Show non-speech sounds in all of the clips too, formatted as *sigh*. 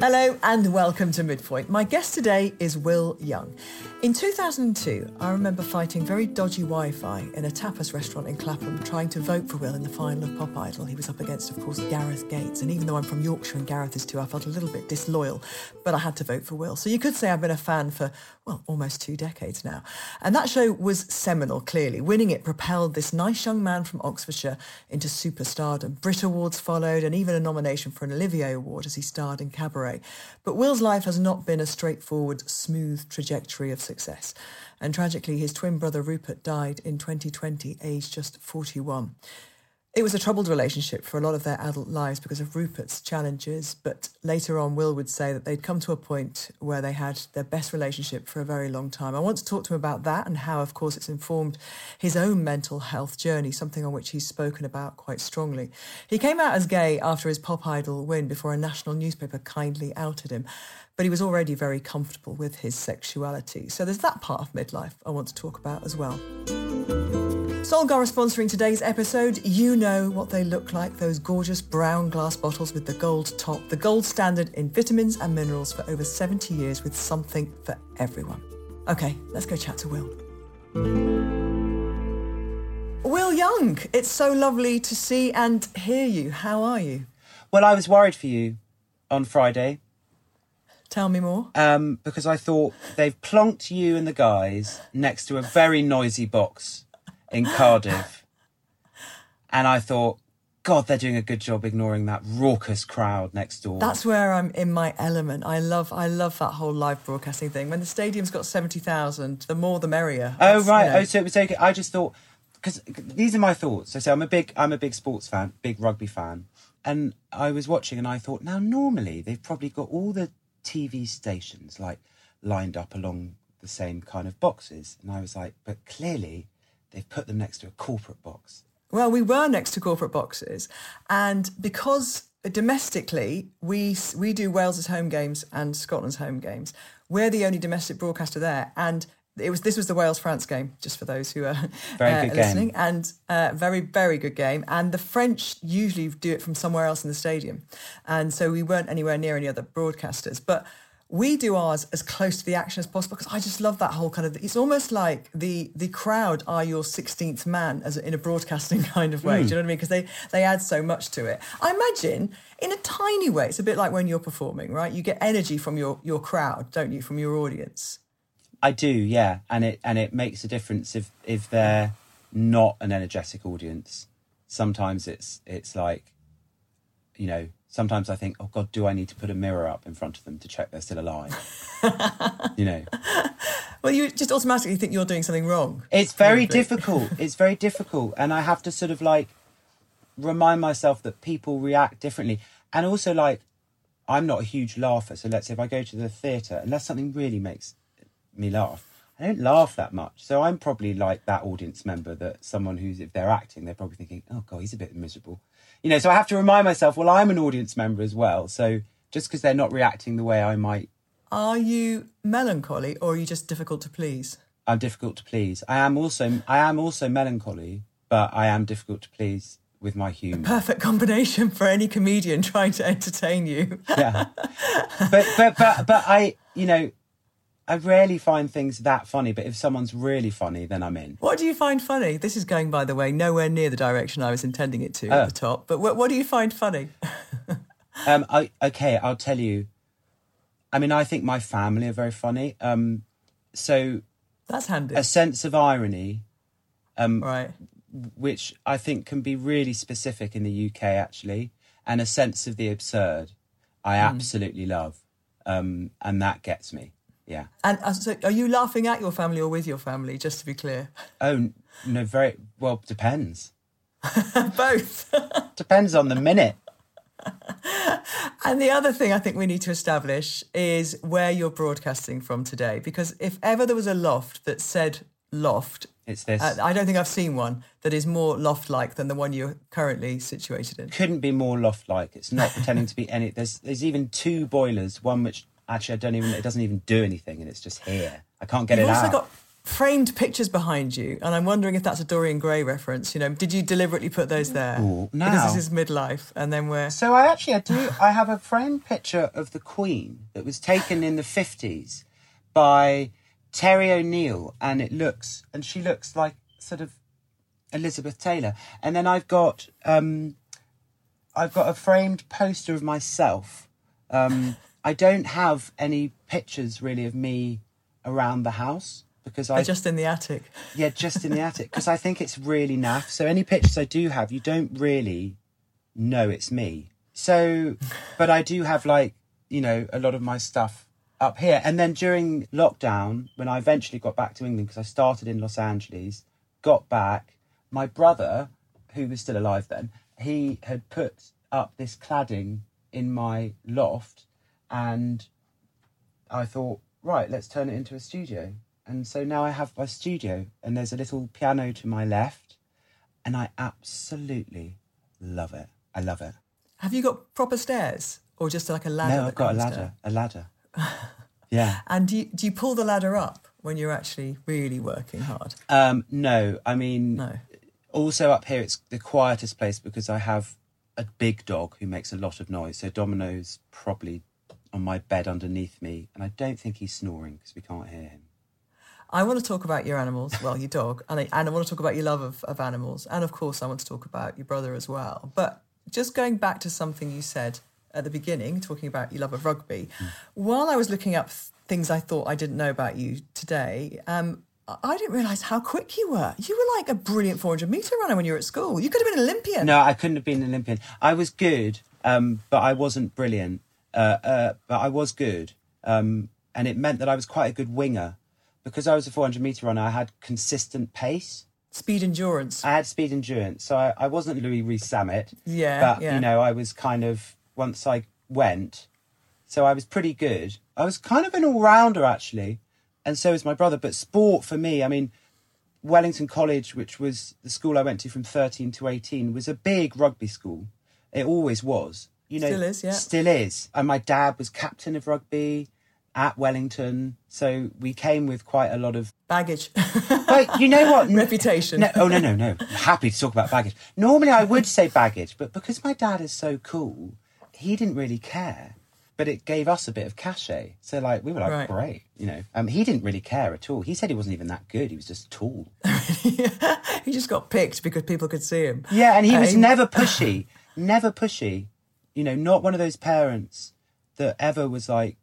Hello and welcome to Midpoint. My guest today is Will Young. In 2002, I remember fighting very dodgy Wi Fi in a tapas restaurant in Clapham, trying to vote for Will in the final of Pop Idol. He was up against, of course, Gareth Gates. And even though I'm from Yorkshire and Gareth is too, I felt a little bit disloyal, but I had to vote for Will. So you could say I've been a fan for, well, almost two decades now. And that show was seminal, clearly. Winning it propelled this nice young man from Oxfordshire into superstardom. Brit Awards followed, and even a nomination for an Olivier Award as he starred in Cabaret. But Will's life has not been a straightforward, smooth trajectory of success. And tragically, his twin brother Rupert died in 2020, aged just 41. It was a troubled relationship for a lot of their adult lives because of Rupert's challenges, but later on, Will would say that they'd come to a point where they had their best relationship for a very long time. I want to talk to him about that and how, of course, it's informed his own mental health journey, something on which he's spoken about quite strongly. He came out as gay after his pop idol win before a national newspaper kindly outed him, but he was already very comfortable with his sexuality. So there's that part of midlife I want to talk about as well. Solgar are sponsoring today's episode. You know what they look like, those gorgeous brown glass bottles with the gold top, the gold standard in vitamins and minerals for over 70 years with something for everyone. Okay, let's go chat to Will. Will Young, it's so lovely to see and hear you. How are you? Well, I was worried for you on Friday Tell me more. um, because I thought they've plonked you and the guys next to a very noisy box in Cardiff. And I thought, God, they're doing a good job ignoring that raucous crowd next door. That's where I'm in my element. I love I love that whole live broadcasting thing. When the stadium's got 70,000, the more the merrier. Oh That's, you right. know. Oh, so it was okay. I just thought because these are my thoughts. So, so I'm a big I'm a big sports fan, big rugby fan, and I was watching and I thought now normally they've probably got all the TV stations like lined up along the same kind of boxes, and I was like, but clearly they've put them next to a corporate box. Well, we were next to corporate boxes, and because domestically we we do Wales's home games and Scotland's home games, we're the only domestic broadcaster there, and it was this was the Wales France game, just for those who are Very uh, good game. listening, and uh, very very good game. And the French usually do it from somewhere else in the stadium, and so we weren't anywhere near any other broadcasters, but. We do ours as close to the action as possible because I just love that whole kind of. It's almost like the the crowd are your sixteenth man, as a, in a broadcasting *laughs* kind of way. Do hmm. you know what I mean? Because they they add so much to it. I imagine in a tiny way, it's a bit like when you're performing, right? You get energy from your your crowd, don't you? From your audience. I do, yeah, and it and it makes a difference if if they're not an energetic audience. Sometimes it's it's like, you know, sometimes I think, oh God, do I need to put a mirror up in front of them to check they're still alive? *laughs* you know, Well, you just automatically think you're doing something wrong. it's very difficult. It's very difficult, and I have to sort of like remind myself that people react differently, and also like I'm not a huge laugher. So let's say if I go to the theatre, unless something really makes me laugh, I don't laugh that much. So I'm probably like that audience member that someone who's if they're acting, they're probably thinking, "Oh God, he's a bit miserable," you know. So I have to remind myself, well, I'm an audience member as well. So just because they're not reacting the way I might, Are you melancholy or are you just difficult to please? I'm difficult to please. I am also I am also melancholy, but I am difficult to please with my humour. Perfect combination for any comedian *laughs* trying to entertain you. yeah. But but but but I you know I rarely find things that funny. But if someone's really funny, then I'm in. What do you find funny? This is going, by the way, nowhere near the direction I was intending it to Oh. at the top. But what, what do you find funny? *laughs* Um. I okay. I'll tell you. I mean, I think my family are very funny. Um. So That's handy. a sense of irony, right. which I think can be really specific in the UK actually, and a sense of the absurd, I absolutely love, um, and that gets me. Yeah. And uh, so are you laughing at your family or with your family, just to be clear? Oh no, very well. Depends. *laughs* Both. *laughs* depends on the minute. And the other thing I think we need to establish is where you're broadcasting from today. Because if ever there was a loft that said loft, It's this. uh, I don't think I've seen one that is more loft like than the one you're currently situated in. couldn't be more loft like. It's not pretending to be any. There's there's even two boilers. One which actually I don't even. It doesn't even do anything, and it's just here. I can't get it. Out. You've it also out. got framed pictures behind you, and I'm wondering if that's a Dorian Gray reference. You know, did you deliberately put those there? Ooh, Because this is midlife, and then we're So I actually I do I have a framed picture of the Queen that was taken in the fifties by Terry O'Neill, and it looks and she looks like sort of Elizabeth Taylor. And then I've got um, I've got a framed poster of myself. Um, I don't have any pictures really of me around the house because I just in the attic. yeah, just in the attic because I think it's really naff. So any pictures I do have, you don't really know it's me. So, but I do have like you know a lot of my stuff up here. And then during lockdown, when I eventually got back to England because I started in Los Angeles, got back, my brother, who was still alive then, he had put up this cladding in my loft, and I thought, right, let's turn it into a studio. And so now I have my studio, and there's a little piano to my left, and I absolutely love it. I love it. Have you got proper stairs, or just like a ladder? no, I've got a ladder. A ladder. *laughs* yeah. And do you, do you pull the ladder up when you're actually really working hard? Um, no, I mean, No. also up here, it's the quietest place because I have a big dog who makes a lot of noise. So Domino's probably on my bed underneath me, and I don't think he's snoring because we can't hear him. I want to talk about your animals, well, your dog, and I, and I want to talk about your love of, of animals. And of course, I want to talk about your brother as well. But just going back to something you said at the beginning, talking about your love of rugby, while I was looking up things I thought I didn't know about you today, um, I- I didn't realise how quick you were. You were like a brilliant 400 metre runner when you were at school. You could have been an Olympian. No, I couldn't have been an Olympian. I was good, um, but I wasn't brilliant. Uh, uh, but I was good, um, and it meant that I was quite a good winger because I was a 400 meter runner. I had consistent pace. Speed endurance. I had speed endurance, so I, I wasn't Louis Rees-Zammit. Yeah, but yeah. you know, I was kind of once I went, so I was pretty good. I was kind of an all rounder actually, and so was my brother. But sport for me, I mean, Wellington College, which was the school I went to from 13 to 18, was a big rugby school. It always was. You know, Still is, yeah. Still is. And my dad was captain of rugby at Wellington, so we came with quite a lot of. Baggage. But you know what? *laughs* Reputation. No, oh no, no, no. I'm happy to talk about baggage. Normally I would say baggage, but because my dad is so cool, he didn't really care. But it gave us a bit of cachet. So like we were like, Right. great, you know. Um, he didn't really care at all. He said he wasn't even that good. He was just tall. *laughs* he just got picked because people could see him. Yeah, and he was Um, never pushy, never pushy. You know, not one of those parents that ever was like,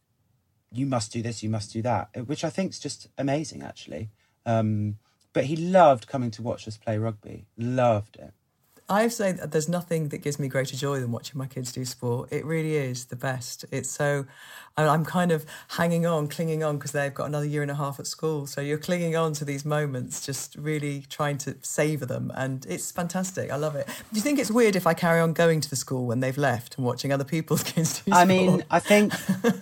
"You must do this, you must do that," which I think is just amazing, actually. Um, but he loved coming to watch us play rugby. Loved it. I've say that there's nothing that gives me greater joy than watching my kids do sport. It really is the best. It's so, and I'm kind of hanging on, clinging on because they've got another year and a half at school. So you're clinging on to these moments, just really trying to savor them. And it's fantastic. I love it. Do you think it's weird if I carry on going to the school when they've left and watching other people's *laughs* kids do I sport? mean, I think,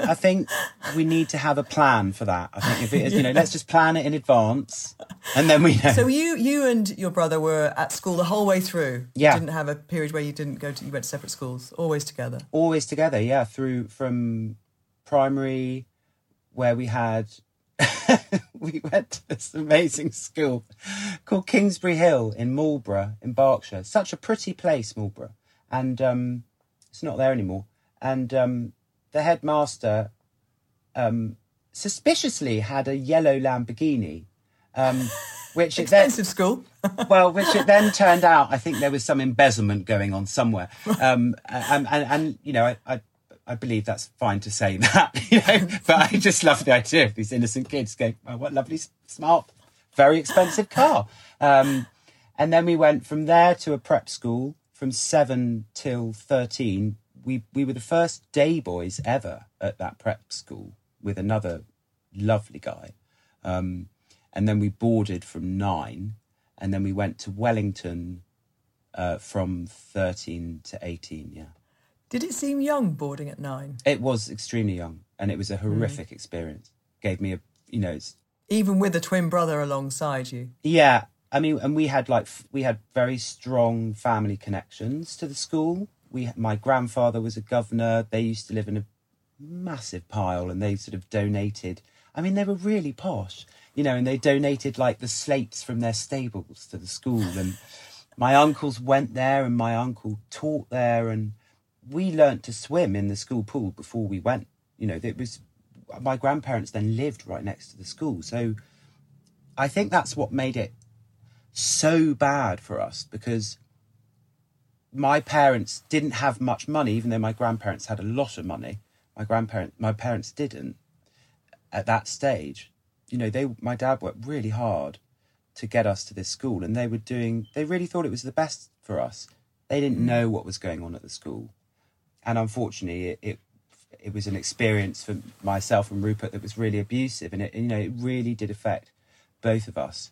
I think we need to have a plan for that. I think if it is, you know, let's just plan it in advance, and then we know. so you, you and your brother were at school the whole way through. Yeah. You didn't have a period where you didn't go to, you went to separate schools, always together. always together yeah through from primary where we had *laughs* we went to this amazing school called kingsbury hill in marlborough in berkshire such a pretty place marlborough and um it's not there anymore and um the headmaster um suspiciously had a yellow lamborghini um *laughs* which it then, Expensive school. *laughs* well, which it then turned out, I think there was some embezzlement going on somewhere. Um, and, and, and, you know, I, I, I believe that's fine to say *laughs* that, you know, but I just love the idea of these innocent kids going, oh, what lovely, smart, very expensive car. Um, and then we went from there to a prep school from seven till 13. We, we were the first day boys ever at that prep school with another lovely guy. Um, and then we boarded from nine, and then we went to Wellington uh, from 13 to 18, yeah. Did it seem young boarding at nine? It was extremely young and it was a hmm. horrific experience. Gave me a, you know, it's, Even with a twin brother alongside you? yeah. I mean, and we had like, we had very strong family connections to the school. We, my grandfather was a governor. They used to live in a massive pile and they sort of donated. I mean, they were really posh, you know, and they donated like the slates from their stables to the school. And my uncles went there and my uncle taught there. And we learnt to swim in the school pool before we went. You know, it was my grandparents then lived right next to the school. So I think that's what made it so bad for us because my parents didn't have much money, even though my grandparents had a lot of money. My grandparent, my parents didn't at that stage. You know, they, my dad worked really hard to get us to this school, and they were doing. They really thought it was the best for us. They didn't know what was going on at the school, and unfortunately, it, it it was an experience for myself and Rupert that was really abusive, and it you know it really did affect both of us.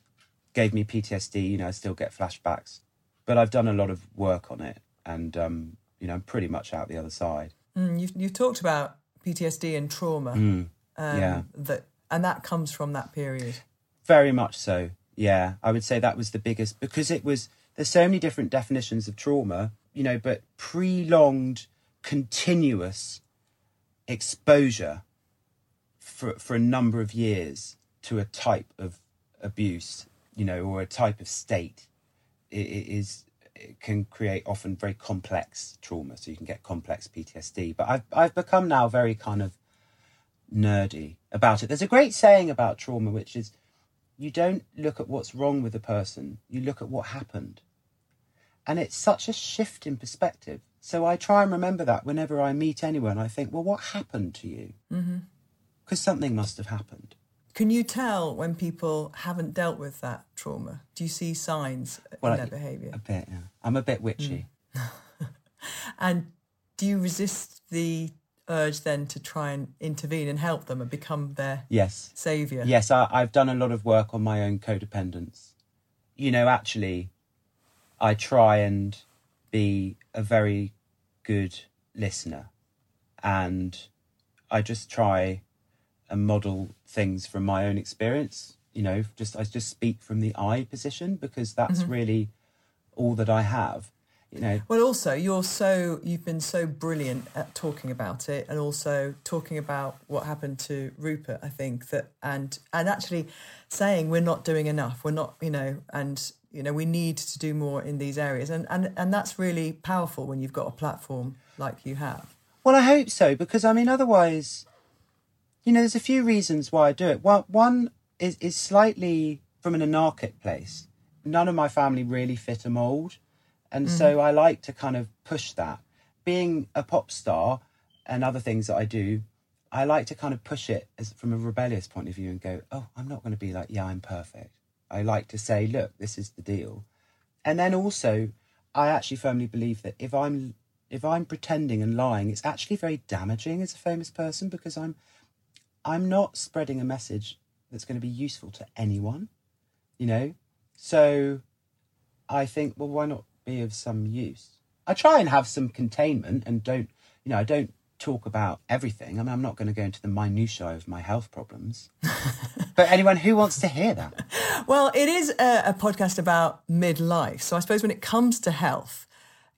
Gave me PTSD. You know, I still get flashbacks, but I've done a lot of work on it, and um, you know, I'm pretty much out the other side. Mm, you've, you've talked about PTSD and trauma. Mm. um, yeah. That, and that comes from that period. Very much so. Yeah, I would say that was the biggest because it was. There's so many different definitions of trauma, you know, but prolonged, continuous exposure for for a number of years to a type of abuse, you know, or a type of state, i- i- is it can create often very complex trauma. So you can get complex PTSD. But I've I've become now very kind of nerdy about it. There's a great saying about trauma, which is you don't look at what's wrong with a person, you look at what happened. And it's such a shift in perspective. So I try and remember that whenever I meet anyone, I think, well, what happened to you? Because mm-hmm. something must have happened. Can you tell when people haven't dealt with that trauma? Do you see signs Well, in their behaviour? A bit, yeah. I'm a bit witchy. *laughs* And do you resist the urge then to try and intervene and help them and become their Yes. saviour? Yes, I, I've done a lot of work on my own codependence. You know, actually, I try and be a very good listener, and I just try and model things from my own experience. You know, just I just speak from the I position because that's mm-hmm. really all that I have. You know, Well, also you're so you've been so brilliant at talking about it, and also talking about what happened to Rupert. I think that and and actually saying we're not doing enough. We're not, you know, and you know we need to do more in these areas, and and and that's really powerful when you've got a platform like you have. Well, I hope so because I mean, otherwise, you know, there's a few reasons why I do it. One, one is is slightly from an anarchic place. None of my family really fit a mold, and mm. so I like to kind of push that. Being a pop star and other things that I do, I like to kind of push it as from a rebellious point of view and go, oh, I'm not going to be like, yeah, I'm perfect. I like to say, look, this is the deal. And then also, I actually firmly believe that if I'm if I'm pretending and lying, it's actually very damaging as a famous person because I'm I'm not spreading a message that's going to be useful to anyone, you know. So I think, well, why not be of some use? I try and have some containment and don't, you know, I don't talk about everything. I mean, I'm not going to go into the minutiae of my health problems. *laughs* but anyone who wants to hear that, Well, it is a, a podcast about midlife. So I suppose when it comes to health,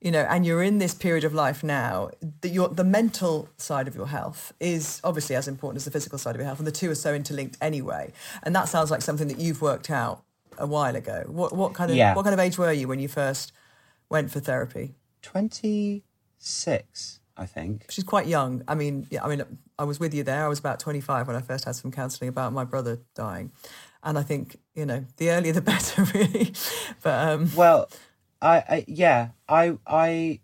you know, and you're in this period of life now, the, your, the mental side of your health is obviously as important as the physical side of your health, and the two are so interlinked anyway. And that sounds like something that you've worked out a while ago. What, what kind of Yeah. what kind of age were you when you first went for therapy? 26, I think. She's quite young. I mean, yeah, I mean, I was with you there. I was about 25 when I first had some counselling about my brother dying. And I think, you know, the earlier the *laughs* better, really. But um, Well, I, I yeah, I I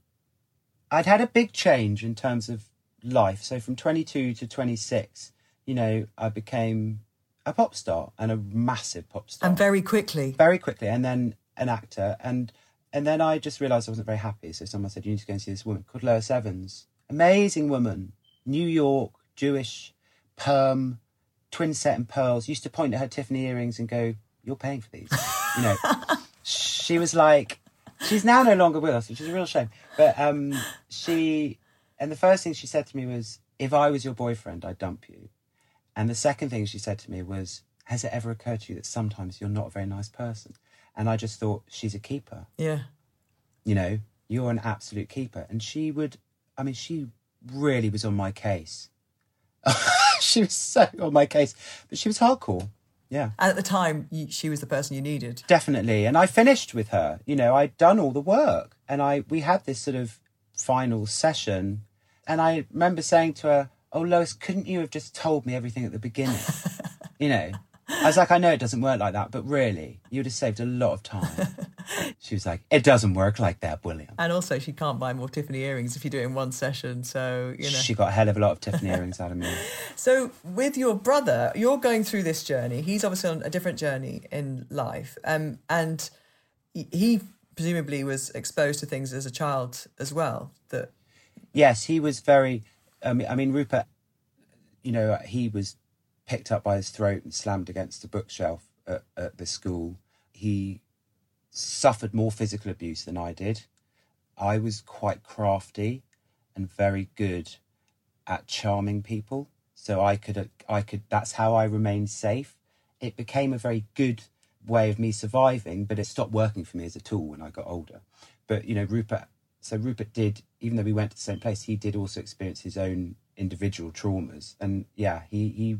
I'd had a big change in terms of life. So from 22 to 26, you know, I became a pop star and a massive pop star. and very quickly, very quickly and then an actor and and then I just realized I wasn't very happy. So someone said, You need to go and see this woman called Lois Evans. Amazing woman. New York, Jewish, perm, twin set and pearls. Used to point at her Tiffany earrings and go, You're paying for these. You know. *laughs* she was like she's now no longer with us, which is a real shame. But um, she, and the first thing she said to me was, "If I was your boyfriend, I'd dump you." And the second thing she said to me was, "Has it ever occurred to you that sometimes you're not a very nice person?" And I just thought, she's a keeper. Yeah. You know, you're an absolute keeper. And she would, I mean, she really was on my case. *laughs* she was so on my case, but she was hardcore. Yeah. And at the time, you, she was the person you needed. Definitely. And I finished with her. You know, I'd done all the work and I we had this sort of final session and I remember saying to her, Oh Lois, couldn't you have just told me everything at the beginning? *laughs* you know. I was like, I know it doesn't work like that, but really, you'd have saved a lot of time. *laughs* she was like, It doesn't work like that, William. And also, she can't buy more Tiffany earrings if you do it in one session. So, you know. She got a hell of a lot of Tiffany *laughs* earrings out of me. So, with your brother, you're going through this journey. He's obviously on a different journey in life. Um, and he- presumably was exposed to things as a child as well. That Yes, he was very. I mean, I mean, Rupert. You know, he was picked up by his throat and slammed against a bookshelf at, at the school. He suffered more physical abuse than I did. I was quite crafty and very good at charming people, so I could. I could. That's how I remained safe. It became a very good way of me surviving, but it stopped working for me as a tool when I got older. But you know, Rupert. So Rupert did, even though we went to the same place, he did also experience his own individual traumas, and yeah, he he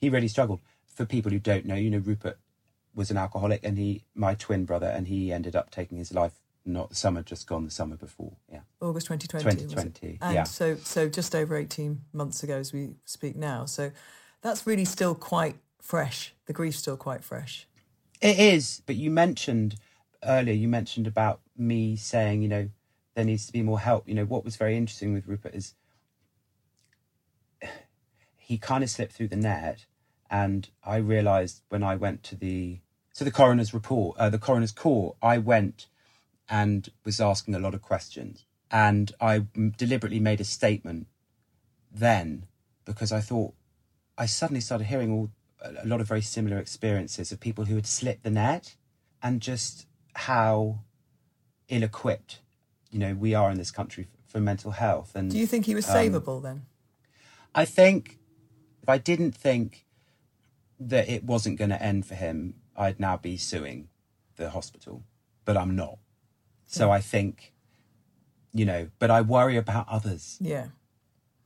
he really struggled. For people who don't know, you know, Rupert was an alcoholic, and he my twin brother, and he ended up taking his life not the summer just gone, the summer before. Yeah, August 2020. was it? 2020, And yeah. so, so just over 18 months ago as we speak now. So that's really still quite fresh. The grief's still quite fresh. It is, but you mentioned earlier, you mentioned about me saying, you know, there needs to be more help. You know, what was very interesting with Rupert is he kind of slipped through the net, and I realised when I went to the to the coroner's report, uh, the coroner's court, I went and was asking a lot of questions, and I deliberately made a statement then because I thought I suddenly started hearing all a lot of very similar experiences of people who had slipped the net and just how ill equipped you know we are in this country for, for mental health and Do you think he was savable then? I think if I didn't think that it wasn't going to end for him I'd now be suing the hospital but I'm not so hmm. I think you know but I worry about others Yeah.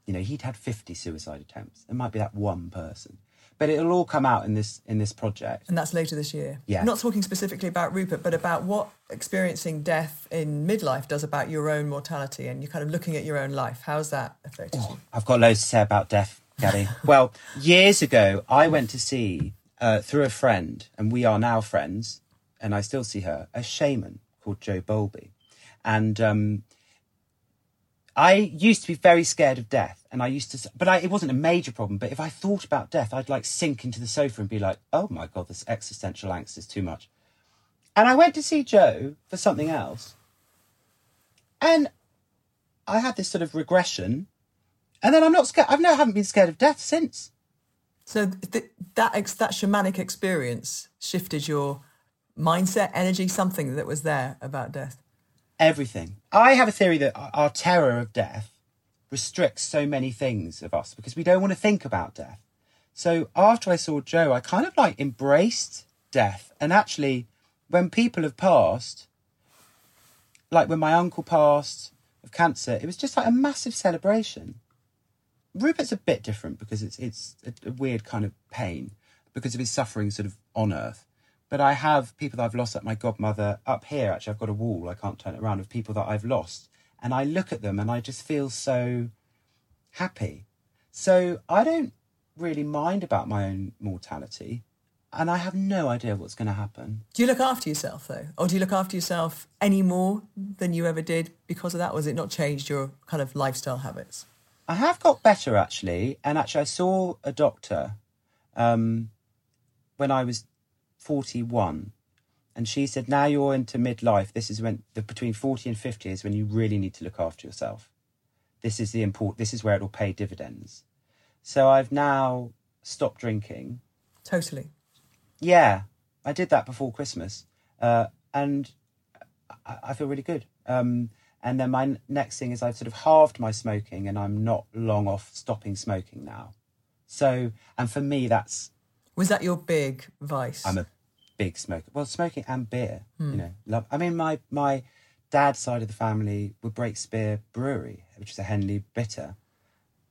you know he'd had 50 suicide attempts there might be that one person but it'll all come out in this in this project And that's later this year. Yeah. Not talking specifically about Rupert, but about what experiencing death in midlife does about your own mortality and you're kind of looking at your own life. How's that affected oh, you? I've got loads to say about death, Gabby. well, years ago, I went to see, uh, through a friend, and we are now friends, and I still see her, a shaman called Joe Bowlby. And um, I used to be very scared of death, and I used to, but I, it wasn't a major problem. But if I thought about death, I'd like sink into the sofa and be like, oh my God, this existential angst is too much. And I went to see Joe for something else. And I had this sort of regression. And then I'm not scared. I've never haven't been scared of death since. So th- that ex- that shamanic experience shifted your mindset, energy, something that was there about death. Everything. I have a theory that our- our terror of death restricts so many things of us because we don't want to think about death. So after I saw Joe, I kind of like embraced death. And actually, when people have passed, like when my uncle passed of cancer, it was just like a massive celebration. Rupert's a bit different because it's it's a, weird kind of pain because of his suffering sort of on earth. But I have people that I've lost, like my godmother up here. Actually, I've got a wall. I can't turn it around of people that I've lost, and I look at them and I just feel so happy. So I don't really mind about my own mortality, and I have no idea what's going to happen. Do you look after yourself though, or do you look after yourself any more than you ever did because of that? Has it not changed your kind of lifestyle habits? I have got better actually, and actually I saw a doctor um, when I was forty-one, and she said, "Now you're into midlife. This is when the between forty and fifty is when you really need to look after yourself. This is the import. This is where it will pay dividends." So I've now stopped drinking. Totally. Yeah, I did that before Christmas, uh, and I, I feel really good. Um, and then my next thing is I've sort of halved my smoking, and I'm not long off stopping smoking now. So, and for me, that's Was that your big vice? I'm a big smoker. Well, smoking and beer, you hmm. know, love. I mean, my my dad's side of the family were Brakspear Brewery, which is a Henley bitter,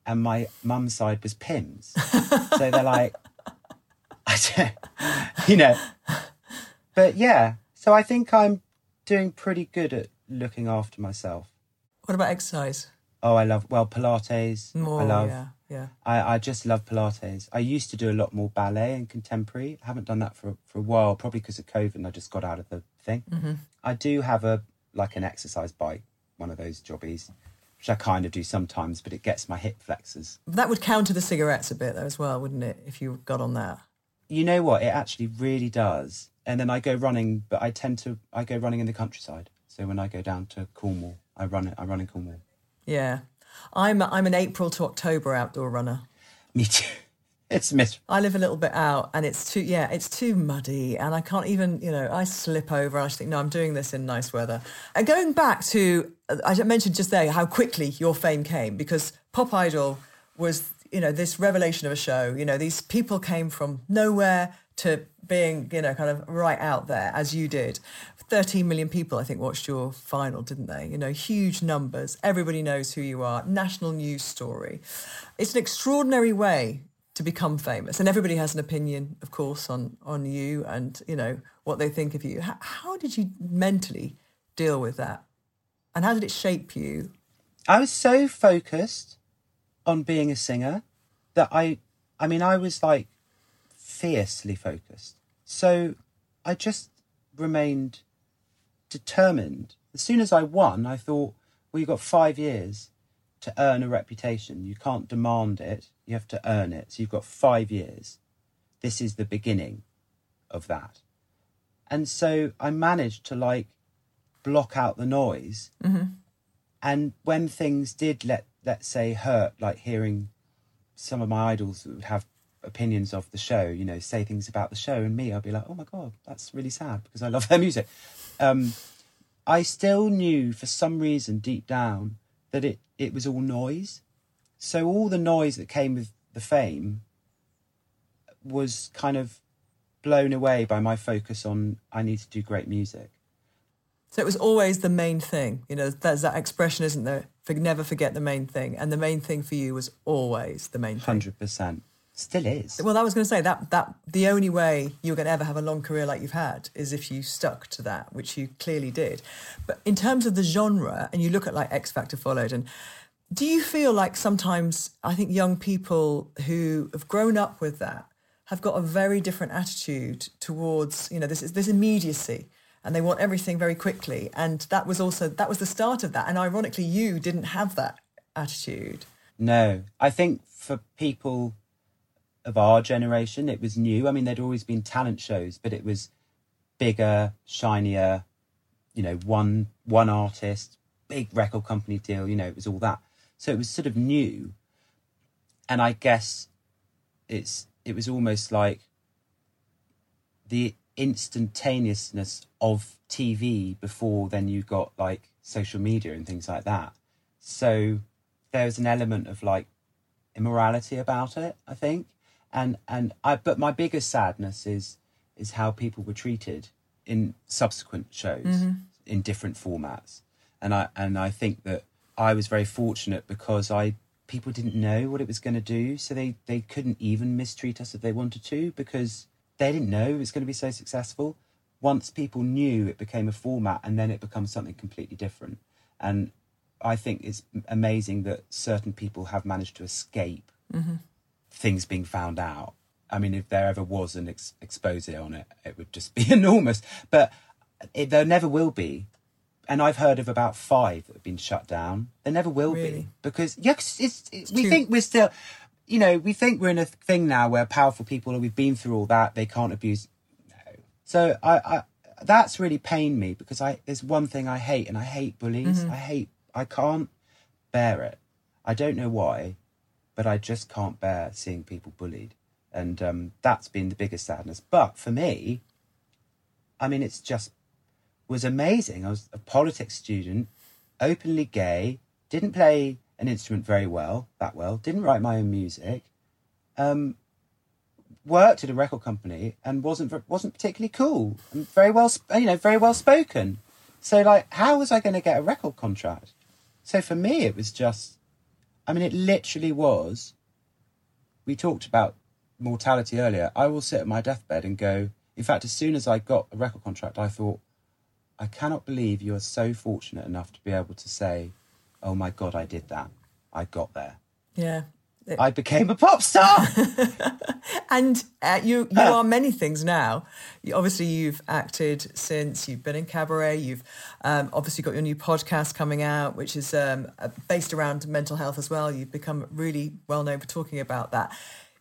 and my mum's side was Pimm's. *laughs* so they're like, I don't, you know, but yeah. So I think I'm doing pretty good at looking after myself. what about exercise? Oh, I love well Pilates. More, I love. yeah, yeah. I, I just love Pilates. I used to do a lot more ballet and contemporary. I haven't done that for for a while, probably because of COVID, and I just got out of the thing. Mm-hmm. I do have a like an exercise bike, one of those jobbies, which I kind of do sometimes, but it gets my hip flexors. That would counter the cigarettes a bit, though, as well, wouldn't it? If you got on that. You know what? It actually really does. And then I go running, but I tend to I go running in the countryside. So when I go down to Cornwall, I run it. I run in Cornwall. Yeah, I'm I'm an April to October outdoor runner. Me too. *laughs* It's miserable. I live a little bit out, and it's too yeah, it's too muddy, and I can't even you know I slip over. And I just think no, I'm doing this in nice weather. And going back to I mentioned just there how quickly your fame came because Pop Idol was you know this revelation of a show. You know these people came from nowhere to being you know kind of right out there as you did. 13 million people, I think, watched your final, didn't they? You know, huge numbers. Everybody knows who you are. National news story. It's an extraordinary way to become famous, and everybody has an opinion, of course, on on you and you know what they think of you. How, how did you mentally deal with that, and how did it shape you? I was so focused on being a singer that I, I mean, I was like fiercely focused. So I just remained determined. As soon as I won, I thought, well, you've got five years to earn a reputation. You can't demand it, you have to earn it. So you've got five years. This is the beginning of that. And so I managed to like block out the noise. Mm-hmm. And when things did let let's say hurt, like hearing some of my idols would have opinions of the show, you know, say things about the show, and me, I'll be like, oh my god, that's really sad because I love *laughs* their music. Um, I still knew for some reason deep down that it it was all noise. So all the noise that came with the fame was kind of blown away by my focus on I need to do great music. So it was always the main thing. You know, there's that expression, isn't there? For never forget the main thing, and the main thing for you was always the main thing. Hundred percent, still is. Well, I was going to say that that the only way you're going to ever have a long career like you've had is if you stuck to that, which you clearly did. But in terms of the genre, and you look at like X Factor followed, and do you feel like sometimes I think young people who have grown up with that have got a very different attitude towards you know this is this immediacy and they want everything very quickly and that was also that was the start of that and ironically you didn't have that attitude No, I think for people of our generation, it was new. I mean, there'd always been talent shows, but it was bigger, shinier. You know, one one artist, big record company deal. You know, it was all that. So it was sort of new, and I guess it's it was almost like the instantaneousness of TV before then you got like social media and things like that. So there was an element of like immorality about it, I think. And and I but my biggest sadness is is how people were treated in subsequent shows mm-hmm. in different formats. And I and I think that I was very fortunate because I people didn't know what it was going to do, so they they couldn't even mistreat us if they wanted to because they didn't know it was going to be so successful. Once people knew, it became a format, and then it becomes something completely different. And I think it's amazing that certain people have managed to escape mm-hmm. Things being found out. I mean, if there ever was an ex- expose on it, it would just *laughs* be enormous. But it, there never will be. And I've heard of about five that have been shut down. There never will Really? be because yeah, 'cause it's, it, we too- think we're still, you know, we think we're in a thing now where powerful people, we've been through all that, they can't abuse. No. So I, I that's really pained me because I there's one thing I hate, and I hate bullies. Mm-hmm. I hate. I can't bear it. I don't know why, but I just can't bear seeing people bullied, and um, that's been the biggest sadness. But for me, I mean, it's just was amazing. I was a politics student, openly gay, didn't play an instrument very well, that well, didn't write my own music, um, worked at a record company and wasn't wasn't particularly cool and very well, you know, very well spoken. So like, how was I going to get a record contract? So for me, it was just, I mean, it literally was. We talked about mortality earlier. I will sit at my deathbed and go. In fact, as soon as I got a record contract, I thought, I cannot believe you are so fortunate enough to be able to say, "Oh my God, I did that. I got there. Yeah. I became a pop star." *laughs* And uh, you you are many things now. You, obviously, you've acted since you've been in cabaret. You've um, obviously got your new podcast coming out, which is um, uh, based around mental health as well. You've become really well known for talking about that.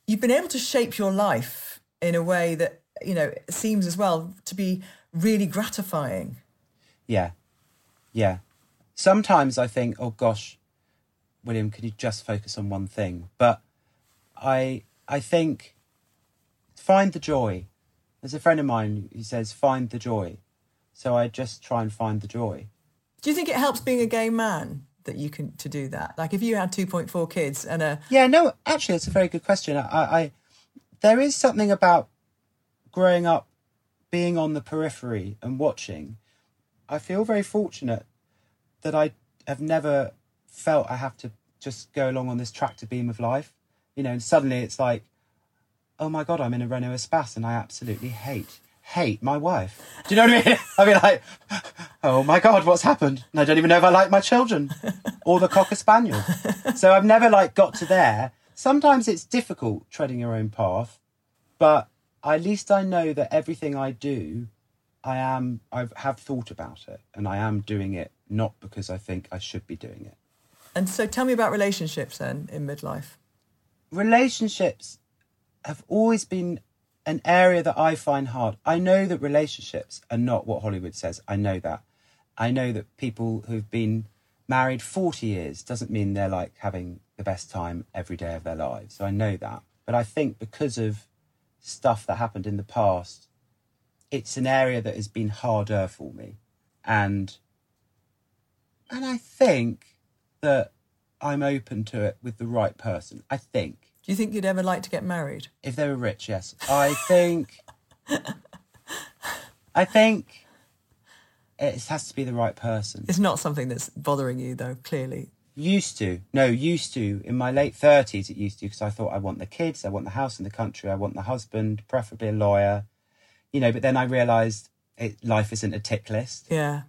You've been able to shape your life in a way that you know seems as well to be really gratifying. Yeah. Yeah. Sometimes I think, oh gosh, William, could you just focus on one thing? But I I think find the joy. There's a friend of mine who says find the joy. So I just try and find the joy. Do you think it helps being a gay man that you can to do that? Like if you had two point four kids and a Yeah, no, actually it's a very good question. I, I there is something about growing up being on the periphery and watching. I feel very fortunate that I have never felt I have to just go along on this tractor beam of life. You know, and suddenly it's like, oh my God, I'm in a Renault Espace and I absolutely hate, hate my wife. Do you know what I mean? *laughs* I mean, like, oh my God, what's happened? And I don't even know if I like my children or the Cocker Spaniel. So I've never like got to there. Sometimes it's difficult treading your own path, but at least I know that everything I do, I am, I have thought about it and I am doing it not because I think I should be doing it. and so tell me about relationships then in midlife. relationships have always been an area that I find hard. I know that relationships are not what Hollywood says. I know that. I know that people who've been married 40 years doesn't mean they're like having the best time every day of their lives. So I know that. But I think because of stuff that happened in the past, it's an area that has been harder for me. And and I think that I'm open to it with the right person. I think. Do you think you'd ever like to get married? If they were rich, yes. I think. I think it has to be the right person. It's not something that's bothering you, though, clearly. Used to. No, used to. In my late 30s, it used to because I thought I want the kids, I want the house in the country, I want the husband, preferably a lawyer. You know, but then I realised life isn't a tick list. Yeah.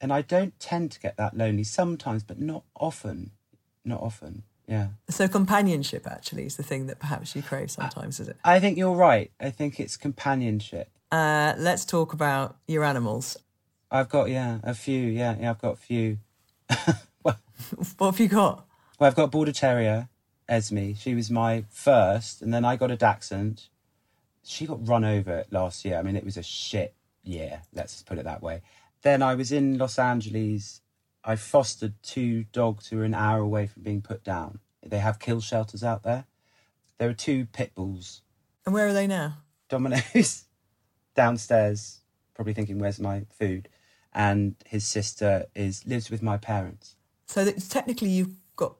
And I don't tend to get that lonely sometimes, but not often. Not often. Yeah. So companionship actually is the thing that perhaps you crave sometimes, is it? I think you're right. I think it's companionship. Uh, let's talk about your animals. I've got, yeah, a few. Yeah, yeah, I've got a few. *laughs* well, What have you got? well, I've got Border Terrier, Esme. She was my first, and then I got a Dachshund. She got run over last year. I mean, it was a shit year, let's just put it that way. Then I was in Los Angeles. I fostered two dogs who are an hour away from being put down. They have kill shelters out there. There are two pit bulls. And where are they now? Domino's *laughs* downstairs, probably thinking, "Where's my food?" And his sister is lives with my parents. So that technically you've got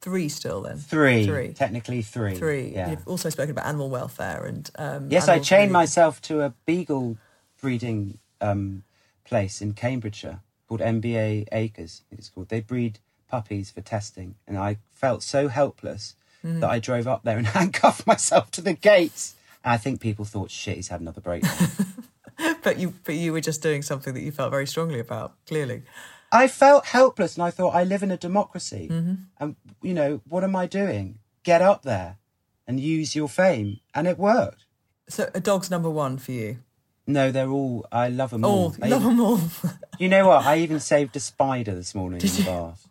three still then? Three, Three. technically three. Three. Yeah. You've also spoken about animal welfare and. Um, Yes, I chained really- myself to a beagle breeding um, place in Cambridgeshire called MBA Acres. It's called. They breed puppies for testing, and I felt so helpless Mm. that I drove up there and *laughs* handcuffed myself to the gates. And I think people thought, "Shit, he's had another breakdown." *laughs* But you, but you were just doing something that you felt very strongly about, clearly. I felt helpless, and I thought, I live in a democracy, Mm-hmm. and you know, what am I doing? Get up there and use your fame, and it worked. So a dog's number one for you. No, they're all. I love them all. Oh, love even- them all. *laughs* You know what? I even saved a spider this morning in the bath.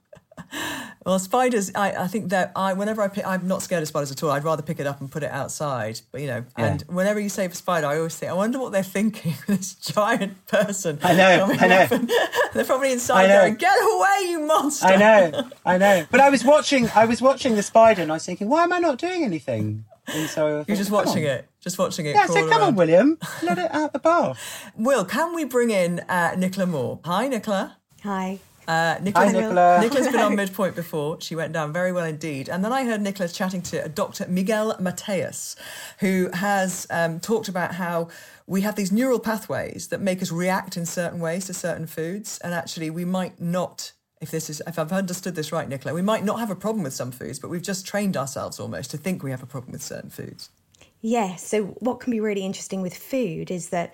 *laughs* Well, spiders, I, I think that I, whenever I pick, I'm not scared of spiders at all. I'd rather pick it up and put it outside. But, you know, and whenever you save a spider, I always think, I wonder what they're thinking. *laughs* this giant person. I know, I know. And, *laughs* they're probably inside there. get away, you monster. I know, I know. But I was watching. I was watching the spider, and I was thinking, why am I not doing anything? And so I You're just watching on." it, just watching it. Yeah, crawl so come on. William, let it out the bath. *laughs* Will, can we bring in uh, Nicola Moore? Hi, Nicola. Hi. Uh, Nicola's, Hi, Nicola. *laughs* Nicola's been on midpoint before. She went down very well indeed. And then I heard Nicola chatting to Dr. Miguel Mateus, who has um, talked about how we have these neural pathways that make us react in certain ways to certain foods. And actually, we might not, if this is, if I've understood this right, Nicola, we might not have a problem with some foods, but we've just trained ourselves almost to think we have a problem with certain foods. Yeah, so what can be really interesting with food is that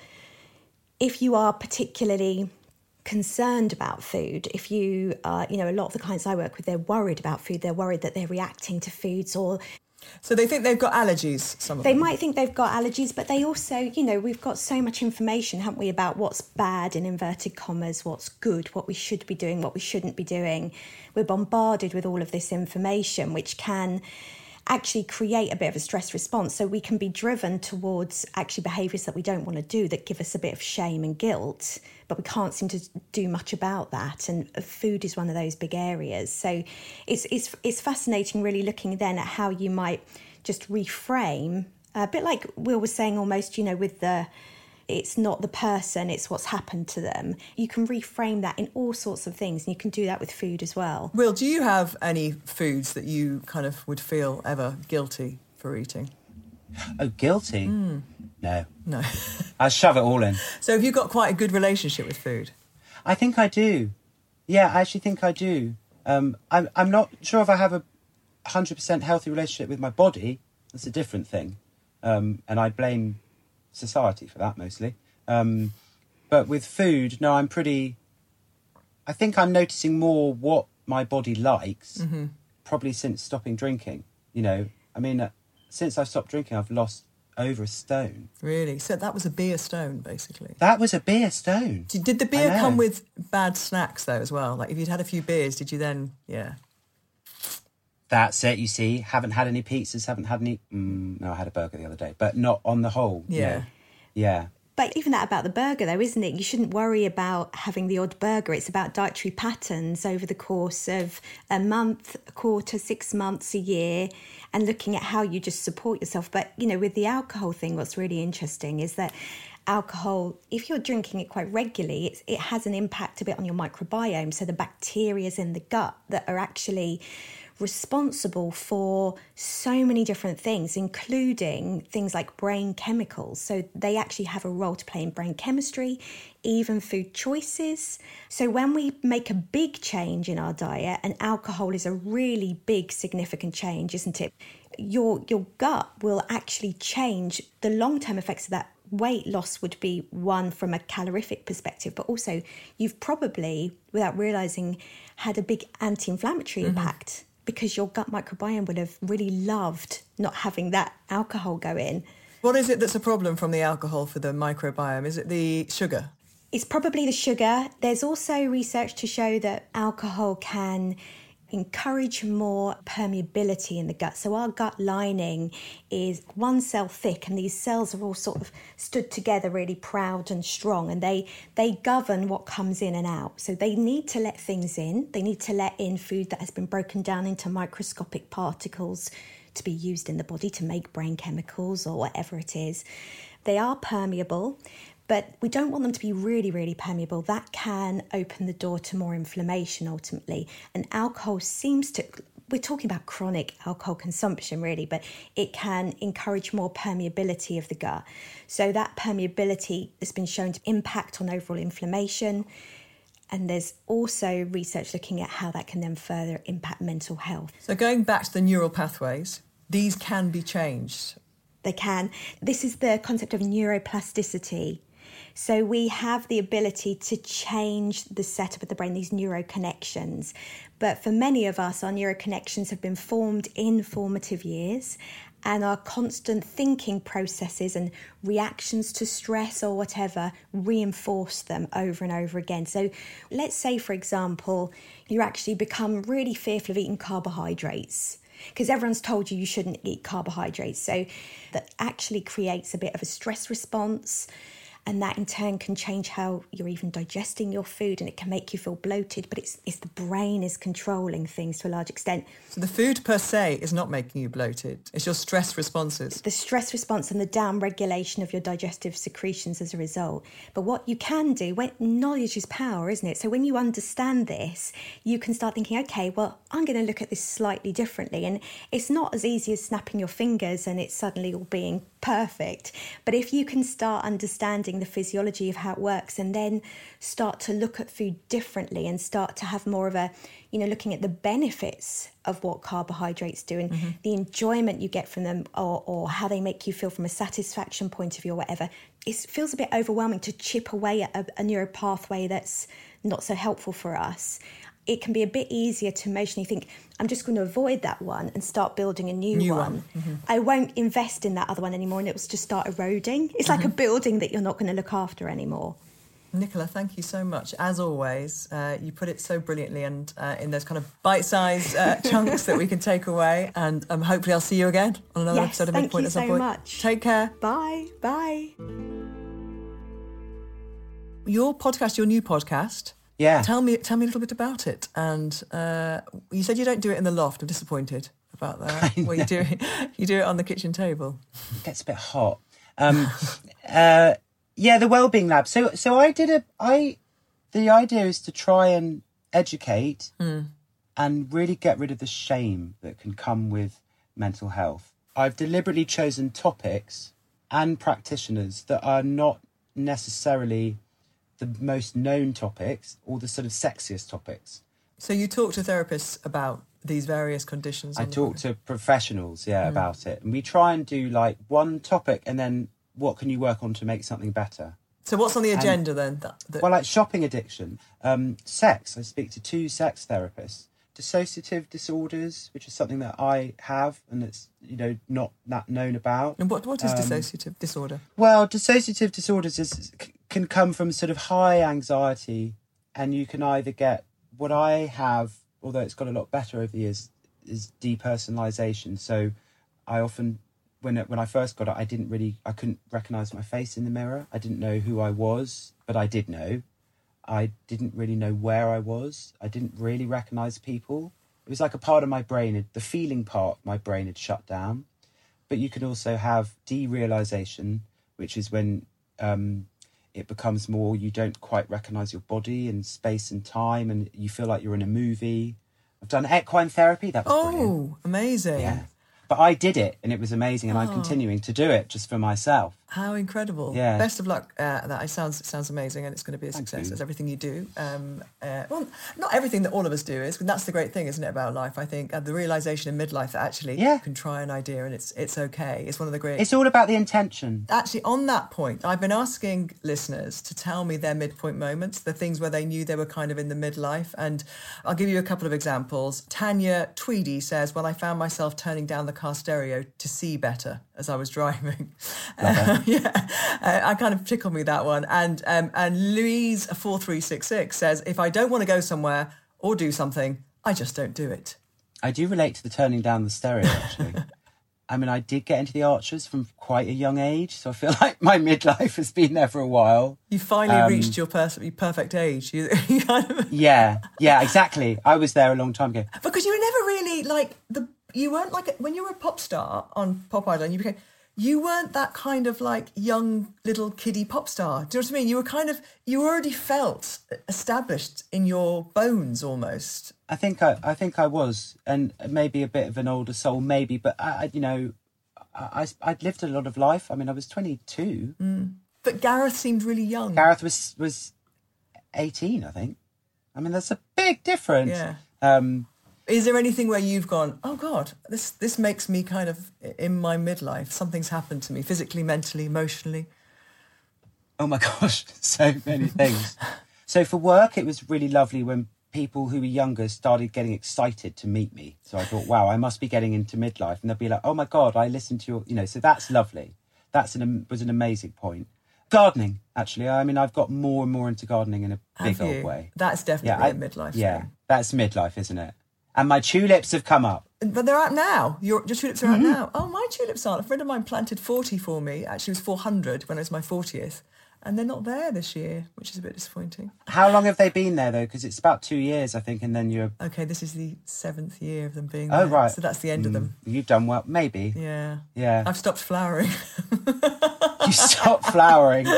if you are particularly concerned about food, if you, uh, you know, a lot of the clients I work with, they're worried about food, they're worried that they're reacting to foods or So they think they've got allergies, some of them. they them. might think they've got allergies, but they also, you know, we've got so much information, haven't we, about what's bad in inverted commas, what's good, what we should be doing, what we shouldn't be doing. We're bombarded with all of this information, which can actually create a bit of a stress response. So we can be driven towards actually behaviours that we don't want to do that give us a bit of shame and guilt, but we can't seem to do much about that. And uh, food is one of those big areas. So it's it's it's fascinating, really looking then at how you might just reframe a bit like Will was saying, almost you know with the it's not the person, it's what's happened to them. You can reframe that in all sorts of things, and you can do that with food as well. Will, do you have any foods that you kind of would feel ever guilty for eating? Oh, guilty? Hmm. No. No. *laughs* I shove it all in. so have you got quite a good relationship with food? I think I do. Yeah, I actually think I do. Um, I'm, I'm not sure if I have a 100% healthy relationship with my body. That's a different thing. Um, and I blame society for that mostly. Um, but with food, no, I'm pretty. I think I'm noticing more what my body likes, Mm-hmm. probably since stopping drinking. You know, I mean, uh, since I stopped drinking, I've lost over a stone. Really? So that was a beer stone, basically. That was a beer stone. Did, did the beer come with bad snacks though as well? Like if you'd had a few beers, did you then? Yeah. That's it. You see, haven't had any pizzas, haven't had any. Mm, no, I had a burger the other day, but not on the whole. you Yeah. know. yeah. But even that about the burger, though, isn't it? You shouldn't worry about having the odd burger. It's about dietary patterns over the course of a month, a quarter, six months, a year, and looking at how you just support yourself. But, you know, with the alcohol thing, what's really interesting is that alcohol, if you're drinking it quite regularly, it's, it has an impact a bit on your microbiome. So the bacteria's in the gut that are actually responsible for so many different things, including things like brain chemicals. So they actually have a role to play in brain chemistry, even food choices. So when we make a big change in our diet, and alcohol is a really big, significant change, isn't it? Your your gut will actually change. The long term effects of that weight loss would be one from a calorific perspective, but also you've probably, without realizing, had a big anti inflammatory mm-hmm. impact because your gut microbiome would have really loved not having that alcohol go in. What is it that's a problem from the alcohol for the microbiome? Is it the sugar? It's probably the sugar. There's also research to show that alcohol can encourage more permeability in the gut. So our gut lining is one cell thick and these cells are all sort of stood together really proud and strong and they they govern what comes in and out. So they need to let things in. They need to let in food that has been broken down into microscopic particles to be used in the body to make brain chemicals or whatever it is. They are permeable, but we don't want them to be really, really permeable. That can open the door to more inflammation ultimately. And alcohol seems to, we're talking about chronic alcohol consumption really, but it can encourage more permeability of the gut. So that permeability has been shown to impact on overall inflammation. And there's also research looking at how that can then further impact mental health. So going back to the neural pathways, these can be changed. They can. This is the concept of neuroplasticity. So we have the ability to change the setup of the brain, these neuroconnections. But for many of us, our neuroconnections have been formed in formative years, and our constant thinking processes and reactions to stress or whatever reinforce them over and over again. So let's say, for example, you actually become really fearful of eating carbohydrates because everyone's told you you shouldn't eat carbohydrates. So that actually creates a bit of a stress response. And that in turn can change how you're even digesting your food and it can make you feel bloated but it's it's the brain is controlling things to a large extent So the food per se is not making you bloated. It's your stress responses. the stress response and the down regulation of your digestive secretions as a result. But what you can do, when knowledge is power, isn't it? So when you understand this, you can start thinking, okay, well, I'm going to look at this slightly differently. And it's not as easy as snapping your fingers and it's suddenly all being perfect. But if you can start understanding the physiology of how it works and then start to look at food differently and start to have more of a, you know, looking at the benefits of what carbohydrates do and mm-hmm. the enjoyment you get from them or, or how they make you feel from a satisfaction point of view or whatever, it feels a bit overwhelming to chip away at a, a neural pathway that's not so helpful for us. It can be a bit easier to emotionally think, I'm just going to avoid that one and start building a new, New one. one. I won't invest in that other one anymore and it will just start eroding. It's like a building that you're not going to look after anymore. Nicola, thank you so much. As always, uh, you put it so brilliantly and uh, in those kind of bite-sized uh, *laughs* chunks that we can take away. And um, hopefully, I'll see you again on another Yes, episode of Midpoint at some so point. much. Take care. Bye. Bye. Your podcast, your new podcast. Yeah. Tell me, tell me a little bit about it. And uh, you said you don't do it in the loft. I'm disappointed about that. Well, you do it. *laughs* You do it on the kitchen table. It gets a bit hot. Um, *laughs* uh, yeah, the Wellbeing Lab. So, so I did a. I the idea is to try and educate and really get rid of the shame that can come with mental health. I've deliberately chosen topics and practitioners that are not necessarily the most known topics or the sort of sexiest topics. So you talk to therapists about these various conditions. I talk to professionals, yeah, about it. And we try and do like one topic and then what can you work on to make something better? So what's on the agenda then? That, that, Well, like shopping addiction, um, sex. I speak to two sex therapists. Dissociative disorders, which is something that I have and it's, you know, not that known about. and what what is um, dissociative disorder? Well, dissociative disorders is, can come from sort of high anxiety, and you can either get what I have, although it's got a lot better over the years, is depersonalization. So I often, when it, when I first got it, I didn't really, I couldn't recognize my face in the mirror. I didn't know who I was, but I did know. I didn't really know where I was. I didn't really recognize people. It was like a part of my brain, the feeling part my brain had shut down but you can also have derealization, which is when um, it becomes more you don't quite recognize your body and space and time, and you feel like you're in a movie. I've done equine therapy. That was brilliant. Oh, amazing! Yeah. But I did it, and it was amazing, and I'm oh. continuing to do it just for myself. How incredible! Yeah. Best of luck. Uh, that it sounds it sounds amazing, and it's going to be a Thank success you. as everything you do. Um, uh, well, not everything that all of us do is, but that's the great thing, isn't it, about life? I think uh, the realization in midlife that actually Yeah. you can try an idea and it's it's okay. It's one of the great. It's all about the intention. Actually, on that point, I've been asking listeners to tell me their midpoint moments, the things where they knew they were kind of in the midlife. And I'll give you a couple of examples. Tanya Tweedy says, Well, I found myself turning down the car stereo to see better as I was *laughs* driving. *laughs* Yeah, uh, I kind of tickled me that one. And, um, and Louise, 4366, says, If I don't want to go somewhere or do something, I just don't do it. I do relate to the turning down the stereo, actually. *laughs* I mean, I did get into the Archers from quite a young age, so I feel *laughs* like my midlife has been there for a while. You finally Um, reached your, perfect age. You, you kind of. Yeah, yeah, exactly. I was there a long time ago. because you were never really like the you weren't like when you were a pop star on Pop Idol and you became you weren't that kind of like young little kiddie pop star. Do you know what I mean? You were kind of you already felt established in your bones almost. I think I, I think I was, and maybe a bit of an older soul, maybe. But I, you know, I, I would lived a lot of life. I mean, I was twenty two. But Gareth seemed really young. Gareth was was eighteen, I think. I mean, there's a big difference. Yeah. Um, Is there anything where you've gone, oh God, this this makes me kind of in my midlife, something's happened to me physically, mentally, emotionally. oh my *laughs* gosh, so many things. so for work, it was really lovely when people who were younger started getting excited to meet me. So I thought, wow, I must be getting into midlife, and they'll be like, oh my god, I listened to your, you know. So that's lovely. That's an was an amazing point. Gardening, actually. I mean, I've got more and more into gardening in a big old way. That's definitely Yeah, I- midlife Yeah, thing. that's midlife, isn't it? And my tulips have come up. But they're out now. Your, your tulips are Mm-hmm. out now. Oh, my tulips aren't. A friend of mine planted 40 for me. Actually, it was 400 when it was my 40th. and they're not there this year, which is a bit disappointing. How long have they been there though? Because it's about two years, I think, and then you're. Okay, this is the seventh year of them being Oh there. right. So that's the end of them. You've done well, maybe. Yeah. Yeah. I've stopped flowering. *laughs* You stopped flowering. *laughs*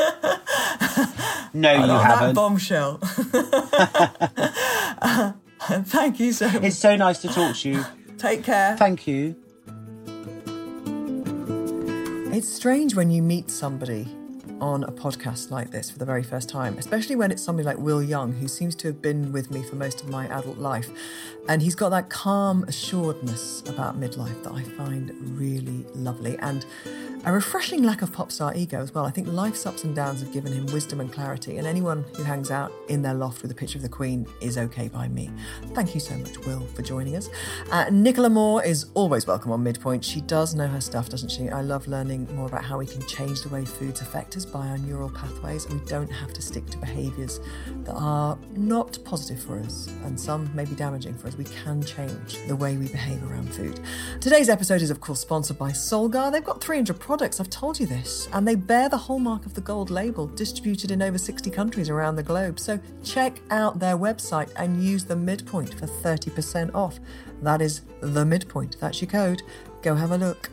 No, you haven't. bombshell. *laughs* *laughs* Thank you so much. It's so nice to talk to you. *sighs* Take care. Thank you. It's strange when you meet somebody on a podcast like this for the very first time, especially when it's somebody like Will Young, who seems to have been with me for most of my adult life. And he's got that calm assuredness about midlife that I find really lovely and a refreshing lack of pop star ego as well. I think life's ups and downs have given him wisdom and clarity, and anyone who hangs out in their loft with a picture of the Queen is okay by me. Thank you so much, Will, for joining us. Uh, Nicola Moore is always welcome on Midpoint. She does know her stuff, doesn't she? I love learning more about how we can change the way foods affect us by our neural pathways, and we don't have to stick to behaviours that are not positive for us, and some may be damaging for us. We can change the way we behave around food. Today's episode is, of course, sponsored by Solgar. They've got 300 products, I've told you this, and they bear the hallmark of the gold label, distributed in over 60 countries around the globe. So check out their website and use the midpoint for 30% off. That is the midpoint. That's your code. Go have a look.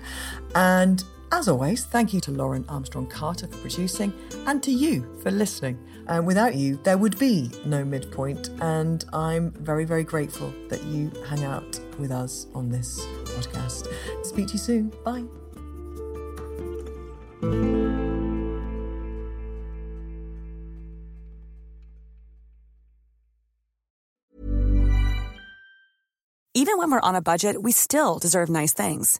And as always, thank you to Lauren Armstrong Carter for producing and to you for listening. And without you, there would be no midpoint. And I'm very, very grateful that you hang out with us on this podcast. Speak to you soon. Bye. Even when we're on a budget, we still deserve nice things.